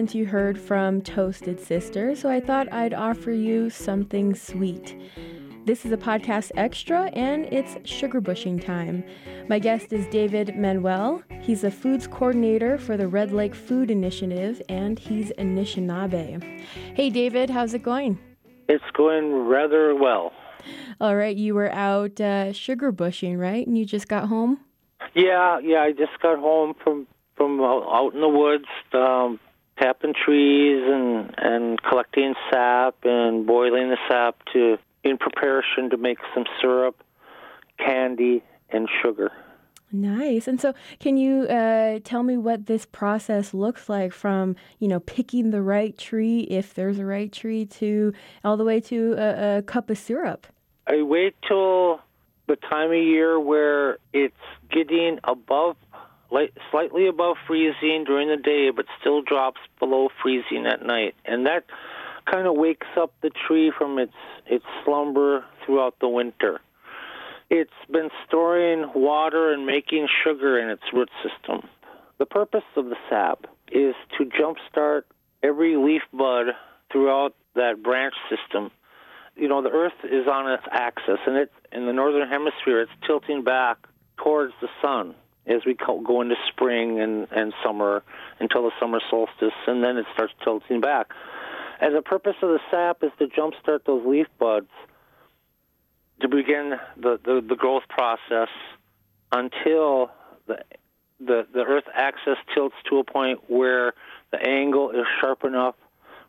since you heard from Toasted Sister, so I thought I'd offer you something sweet. This is a podcast extra and it's sugar bushing time. My guest is David Manuel. He's a foods coordinator for the Red Lake Food Initiative and he's Anishinaabe. Hey, David, how's it going? It's going rather well. All right, you were out uh, sugar bushing, right? And you just got home? Yeah, yeah, I just got home from from out in the woods, um, tapping trees and and collecting sap and boiling the sap to in preparation to make some syrup, candy, and sugar. Nice. And so, can you uh, tell me what this process looks like from, you know, picking the right tree, if there's a right tree, to all the way to a, a cup of syrup? I wait till the time of year where it's getting above slightly above freezing during the day, but still drops below freezing at night, and that kind of wakes up the tree from its its slumber throughout the winter. It's been storing water and making sugar in its root system. The purpose of the sap is to jumpstart every leaf bud throughout that branch system. You know, the Earth is on its axis, and it in the northern hemisphere, it's tilting back towards the sun as we go into spring and, and summer until the summer solstice, and then it starts tilting back. And the purpose of the sap is to jumpstart those leaf buds to begin the, the, the growth process until the, the, the Earth axis tilts to a point where the angle is sharp enough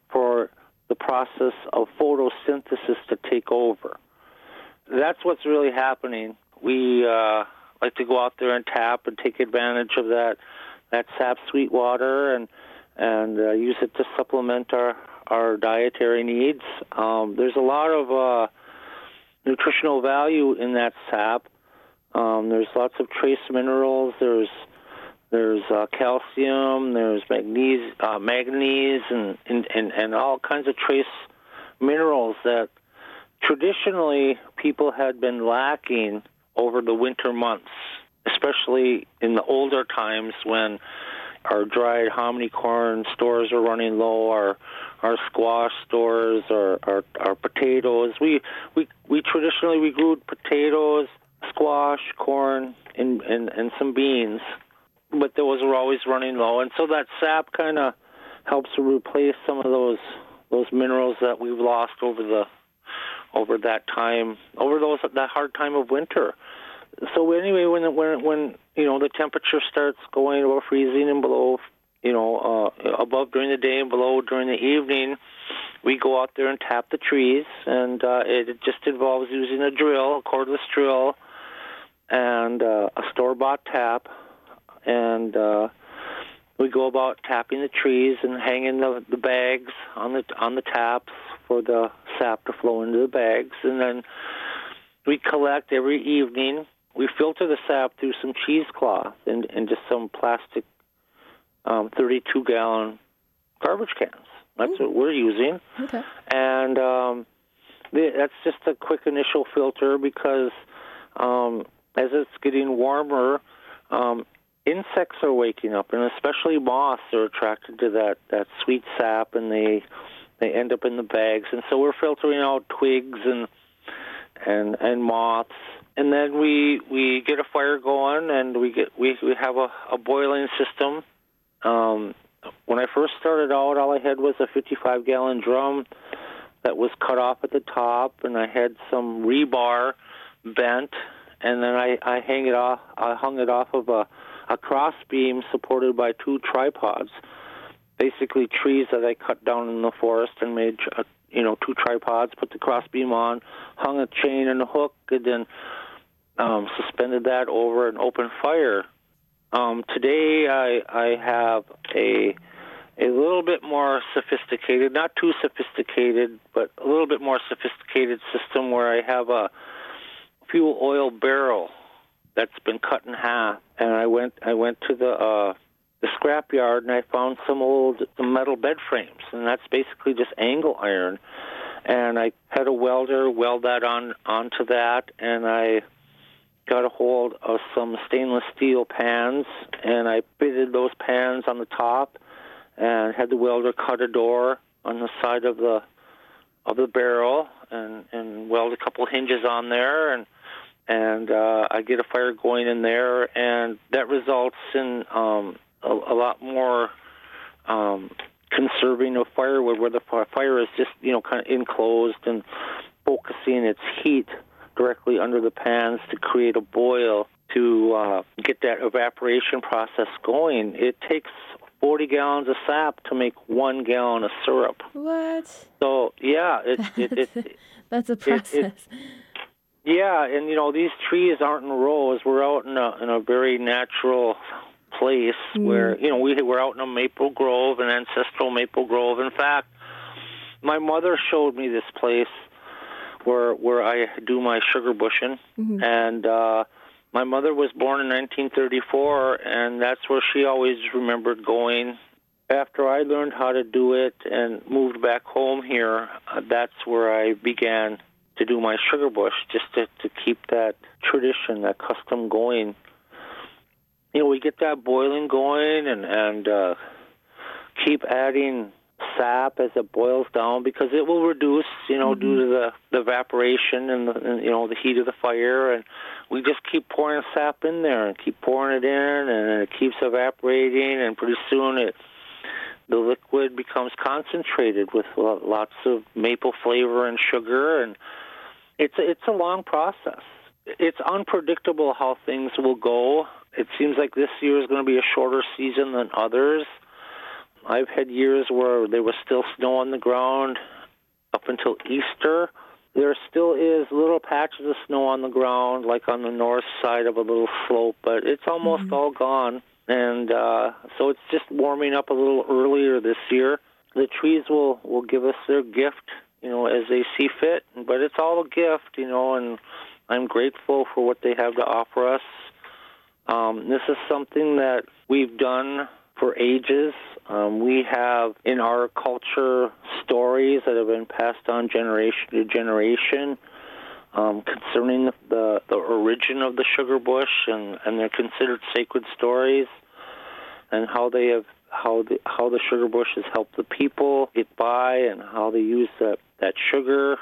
for the process of photosynthesis to take over. That's what's really happening. We uh, like to go out there and tap and take advantage of that that sap sweet water and and uh, use it to supplement our our dietary needs. Um, there's a lot of uh, nutritional value in that sap. Um, there's lots of trace minerals. There's there's uh, calcium. There's magnesium, uh, manganese, and, and and and all kinds of trace minerals that traditionally people had been lacking over the winter months, especially in the older times when our dried hominy corn stores are running low, our our squash stores, our our, our potatoes. We we we traditionally we grew potatoes, squash, corn, and and, and some beans, but those were always running low, and so that sap kind of helps replace some of those those minerals that we've lost over the over that time, over those that hard time of winter. So anyway, when when when you know the temperature starts going above freezing and below, you know, uh, above during the day and below during the evening, we go out there and tap the trees, and uh, it just involves using a drill, a cordless drill, and uh, a store-bought tap, and uh, we go about tapping the trees and hanging the, the bags on the on the taps for the sap to flow into the bags, and then we collect every evening. We filter the sap through some cheesecloth and, and just some plastic um, 32 gallon garbage cans. That's Ooh. what we're using. Okay. And um, that's just a quick initial filter because um, as it's getting warmer, um, insects are waking up, and especially moths are attracted to that, that sweet sap, and they they end up in the bags. And so we're filtering out twigs and and and moths, and then we we get a fire going, and we get we we have a, a boiling system. Um, when I first started out, all I had was a 55 gallon drum that was cut off at the top, and I had some rebar bent, and then I I hang it off. I hung it off of a a cross beam supported by two tripods, basically trees that I cut down in the forest and made a, you know two tripods, put the crossbeam on, hung a chain and a hook, and then um, suspended that over an open fire. Um, today I I have a a little bit more sophisticated, not too sophisticated, but a little bit more sophisticated system where I have a fuel oil barrel that's been cut in half, and I went I went to the uh, the scrap yard and I found some old metal bed frames, and that's basically just angle iron. And I had a welder weld that on onto that, and I got a hold of some stainless steel pans, and I fitted those pans on the top, and had the welder cut a door on the side of the of the barrel and and weld a couple hinges on there and and uh, I get a fire going in there and that results in um, a, a lot more um, conserving of firewood where the fire is just you know kind of enclosed and focusing its heat directly under the pans to create a boil to uh, get that evaporation process going. It takes 40 gallons of sap to make one gallon of syrup. What? So yeah, it, it, it, that's a process. yeah, and you know these trees aren't in rows. We're out in a in a very natural place mm. where you know we we're out in a maple grove, an ancestral maple grove. In fact, my mother showed me this place where where I do my sugar bushing, mm-hmm. and uh, my mother was born in 1934, and that's where she always remembered going. After I learned how to do it and moved back home here, uh, that's where I began to do my sugar bush, just to, to keep that tradition, that custom going. You know, we get that boiling going and and uh, keep adding sap as it boils down because it will reduce, you know, mm-hmm. due to the, the evaporation and the and, you know the heat of the fire, and we just keep pouring sap in there and keep pouring it in, and it keeps evaporating, and pretty soon it the liquid becomes concentrated with lots of maple flavor and sugar, and it's a, it's a long process. It's unpredictable how things will go. It seems like this year is going to be a shorter season than others I've had years where there was still snow on the ground up until Easter. There still is little patches of snow on the ground, like on the north side of a little slope, but it's almost mm-hmm. all gone. And uh, so it's just warming up a little earlier this year. The trees will will give us their gift, you know, as they see fit. But it's all a gift, you know, and I'm grateful for what they have to offer us. Um, this is something that we've done for ages. Um, we have in our culture stories that have been passed on generation to generation um, concerning the, the, the origin of the sugar bush, and, and they're considered sacred stories, and how they have how the how the sugar bush has helped the people get by, and how they use that that sugar.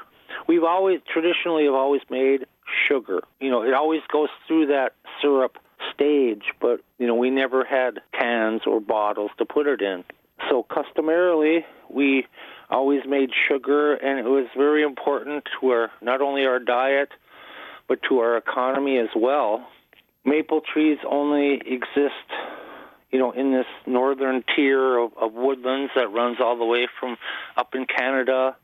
We've always traditionally have always made sugar. You know, it always goes through that syrup stage, but you know we never had cans or bottles to put it in. So customarily, we always made sugar, and it was very important to our not only our diet, but to our economy as well. Maple trees only exist, you know, in this northern tier of, of woodlands that runs all the way from up in Canada,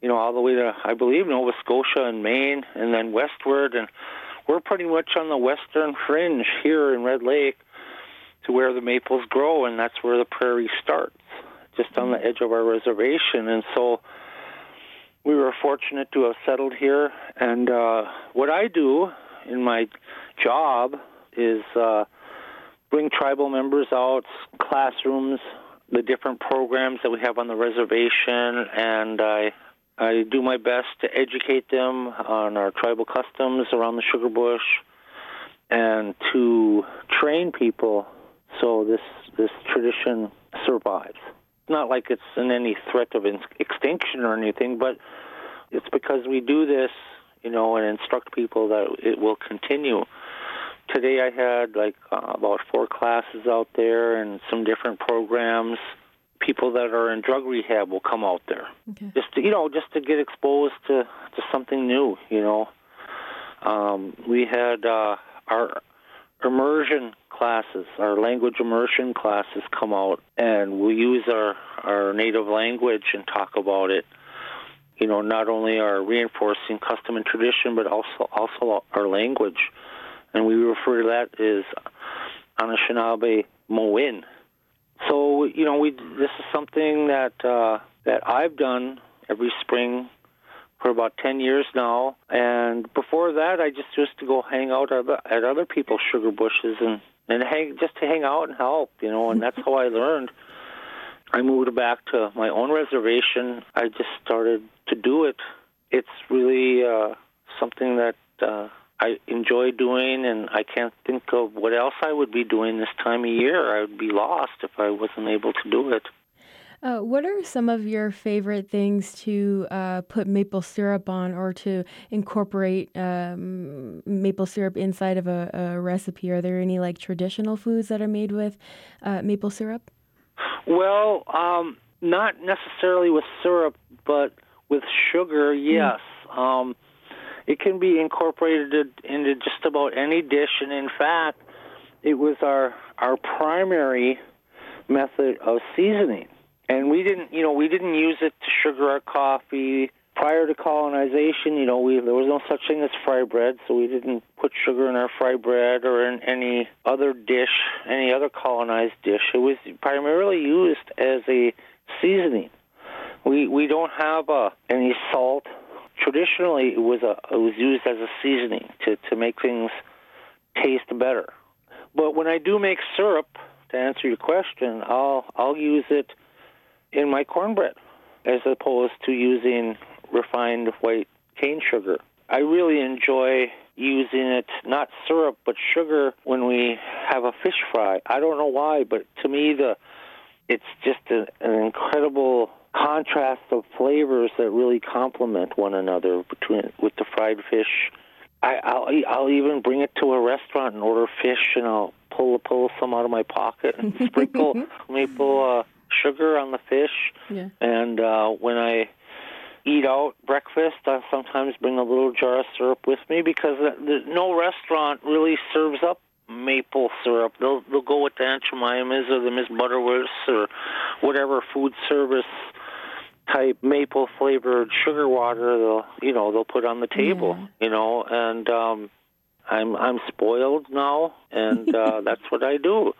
you know, all the way to I believe Nova Scotia and Maine, and then westward and we're pretty much on the western fringe here in Red Lake to where the maples grow, and that's where the prairie starts, just on the edge of our reservation. And so we were fortunate to have settled here. And uh, what I do in my job is uh, bring tribal members out, classrooms, the different programs that we have on the reservation, and I I do my best to educate them on our tribal customs around the sugar bush and to train people so this this tradition survives. Not like it's in any threat of extinction or anything, but it's because we do this, you know, and instruct people that it will continue. Today I had like uh, about four classes out there and some different programs people that are in drug rehab will come out there. Okay. just to, you know just to get exposed to to something new you know. Um, we had uh, our immersion classes our language immersion classes come out and we use our our native language and talk about it. You know not only our reinforcing custom and tradition but also also our language. And we refer to that as Anishinaabe Mowin so you know, we this is something that uh, that I've done every spring for about ten years now, and before that, I just used to go hang out at, at other people's sugar bushes and and hang just to hang out and help, you know, and that's how I learned. I moved back to my own reservation. I just started to do it. It's really uh, something that uh, I enjoy doing, and I can't think of what else I would be doing this time of year. I would be lost if I wasn't able to do it. Uh, what are some of your favorite things to uh, put maple syrup on or to incorporate um, maple syrup inside of a, a, recipe? Are there any like traditional foods that are made with uh, maple syrup? Well, um, not necessarily with syrup, but with sugar, hmm. yes. Mm. Um, it can be incorporated into just about any dish, and in fact, it was our our primary method of seasoning. And we didn't you know we didn't use it to sugar our coffee. Prior to colonization you know we there was no such thing as fry bread so we didn't put sugar in our fry bread or in any other dish any other colonized dish. It was primarily used as a seasoning. We we don't have uh, any salt traditionally it was a it was used as a seasoning to to make things taste better but when i do make syrup to answer your question i'll i'll use it in my cornbread as opposed to using refined white cane sugar. I really enjoy using it, not syrup, but sugar when we have a fish fry. I don't know why, but to me, the it's just a, an incredible contrast of flavors that really complement one another between with the fried fish. I, I'll I'll even bring it to a restaurant and order fish, and I'll pull pull some out of my pocket and sprinkle maple uh, sugar on the fish. Yeah. And uh, when I eat out breakfast, I sometimes bring a little jar of syrup with me because no restaurant really serves up maple syrup. They'll they'll go with the Aunt Jemima's or the Miss Butterworth's or whatever food service type maple flavored sugar water they'll you know they'll put on the table yeah. you know and um i'm i'm spoiled now and uh that's what i do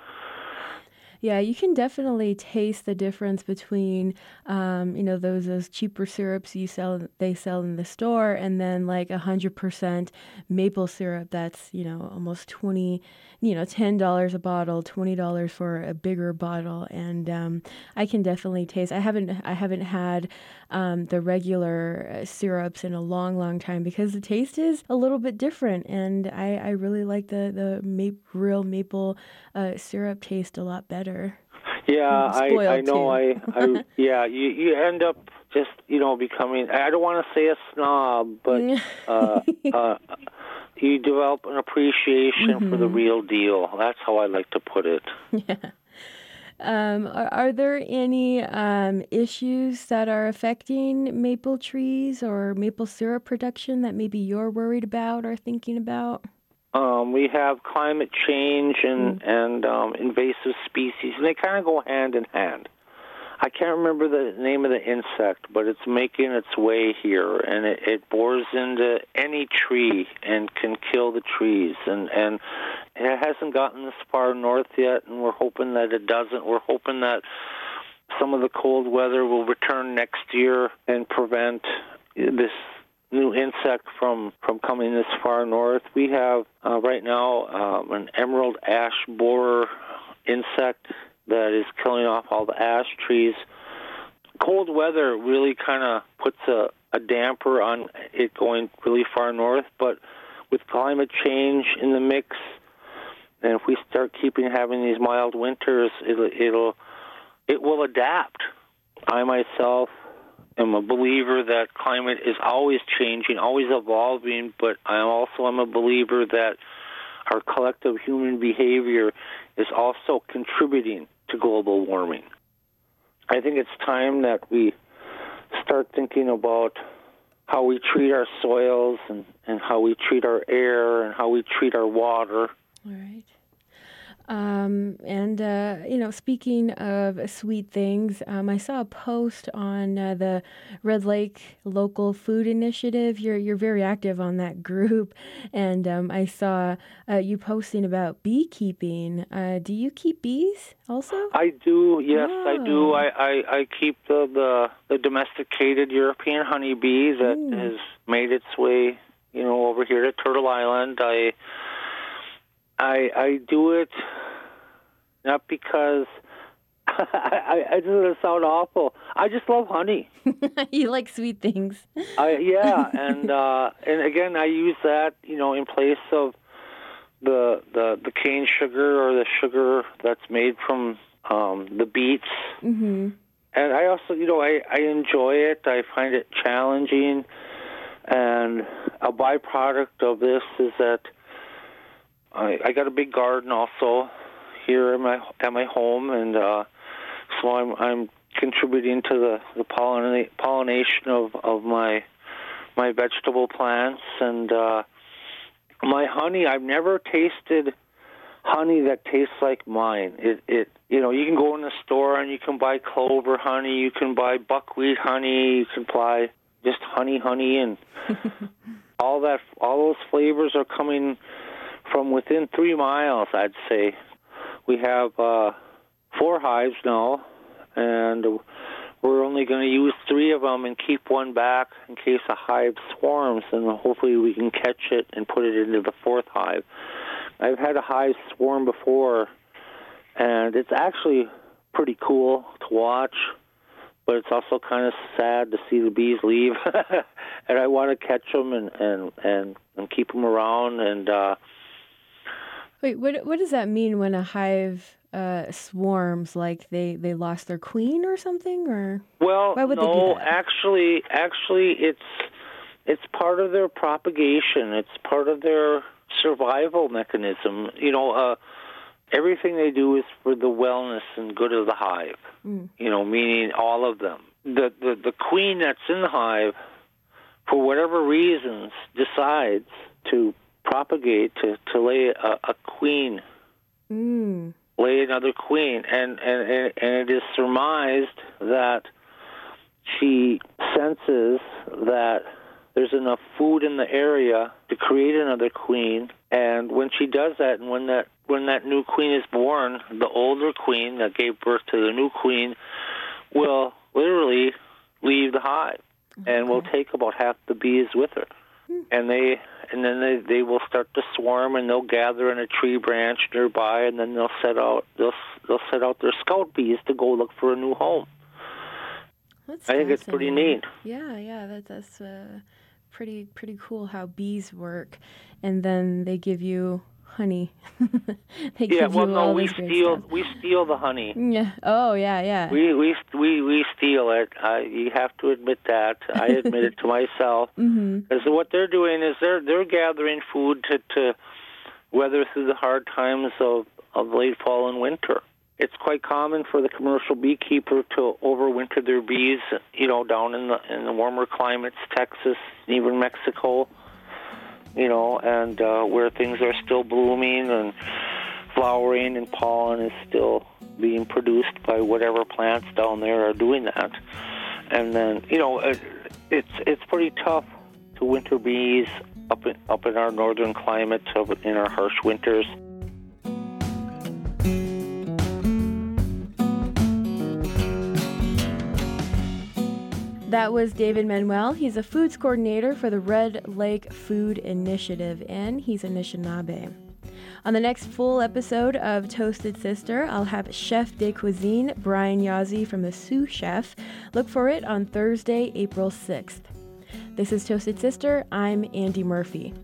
yeah, you can definitely taste the difference between, um, you know, those those cheaper syrups you sell they sell in the store, and then like a hundred percent maple syrup that's you know almost twenty, you know, ten dollars a bottle, twenty dollars for a bigger bottle, and um, I can definitely taste. I haven't I haven't had um, the regular uh, syrups in a long, long time because the taste is a little bit different, and I, I really like the the ma- real maple uh, syrup taste a lot better. Yeah, I I know I I yeah you you end up just you know becoming I don't want to say a snob, but uh, uh, you develop an appreciation mm-hmm. for the mm-hmm. real deal. That's how I like to put it. Yeah. Um, are, are, there any um, issues that are affecting maple trees or maple syrup production that maybe you're worried about or thinking about? Um, we have climate change and mm. and um, invasive species, and they kind of go hand in hand. I can't remember the name of the insect, but it's making its way here, and it, it bores into any tree and can kill the trees. And and it hasn't gotten this far north yet, and we're hoping that it doesn't. We're hoping that some of the cold weather will return next year and prevent this new insect from from coming this far north. We have uh, right now um, an emerald ash borer insect that is killing off all the ash trees. Cold weather really kind of puts a, a damper on it going really far north, but with climate change in the mix, and if we start keeping having these mild winters, it'll, it'll it will adapt. I myself am a believer that climate is always changing, always evolving, but I also am a believer that our collective human behavior is also contributing to global warming. I think it's time that we start thinking about how we treat our soils and, and how we treat our air and how we treat our water. All right. Um, and uh, you know, speaking of sweet things, um, I saw a post on uh, the Red Lake Local Food Initiative. You're you're very active on that group, and um, I saw uh, you posting about beekeeping. Uh, do you keep bees also? I do. Yes, oh. I do. Oh. I, I, I keep the, the, the domesticated European honeybee that mm. has made its way, you know, over here to Turtle Island. I I I do it not because I, I, I just sound awful. I just love honey. you like sweet things. I yeah, and uh, and again, I use that you know in place of the the the cane sugar or the sugar that's made from um, the beets. Mm-hmm. And I also, you know, I I enjoy it. I find it challenging, and a byproduct of this is that I I got a big garden also here at my at my home, and uh, so I'm I'm contributing to the the pollina- pollination of of my my vegetable plants and uh, my honey. I've never tasted honey that tastes like mine. It it you know you can go in the store and you can buy clover honey, you can buy buckwheat honey, you can buy just honey honey and all that all those flavors are coming from within three miles. I'd say we have uh, four hives now, and we're only going to use three of them and keep one back in case a hive swarms, and hopefully we can catch it and put it into the fourth hive. I've had a hive swarm before, and it's actually pretty cool to watch, but it's also kind of sad to see the bees leave. and I want to catch them and and and, and keep them around and. uh Wait, what what does that mean when a hive uh, swarms? Like they they lost their queen or something, or well, why would no, they do that? actually, actually, it's it's part of their propagation. It's part of their survival mechanism. You know, uh, everything they do is for the wellness and good of the hive. Mm. You know, meaning all of them. The the the queen that's in the hive, for whatever reasons, decides to propagate to to lay a, a queen, Mm. lay another queen, and and and and it is surmised that she senses that there's enough food in the area to create another queen. And when she does that and when that when that new queen is born the older queen that gave birth to the new queen will literally leave the hive and will take about half the bees with her and they and then they they will start to swarm and they'll gather in a tree branch nearby and then they'll set out they'll they'll set out their scout bees to go look for a new home. That's I think it's pretty neat. Yeah, yeah, that, that's uh, pretty pretty cool how bees work, and then they give you honey. Yeah, well, no, all we steal stuff. we steal the honey. Yeah. Oh, yeah, yeah. We we we we steal it. I, you have to admit that. I admit it to myself. mm-hmm. Because what they're doing is they're they're gathering food to to weather through the hard times of of late fall and winter. It's quite common for the commercial beekeeper to overwinter their bees, you know, down in the in the warmer climates, Texas, even Mexico, you know, and uh, where things are still blooming and flowering and pollen is still being produced by whatever plants down there are doing that. And then, you know, it, it's it's pretty tough to winter bees up in, up in our northern climate, up in our harsh winters. That was David Manuel. He's a foods coordinator for the Red Lake Food Initiative, and he's Anishinaabe. On the next full episode of Toasted Sister, I'll have Chef de Cuisine Brian Yazzie from the Sioux Chef. Look for it on Thursday, April 6th. This is Toasted Sister. I'm Andy Murphy.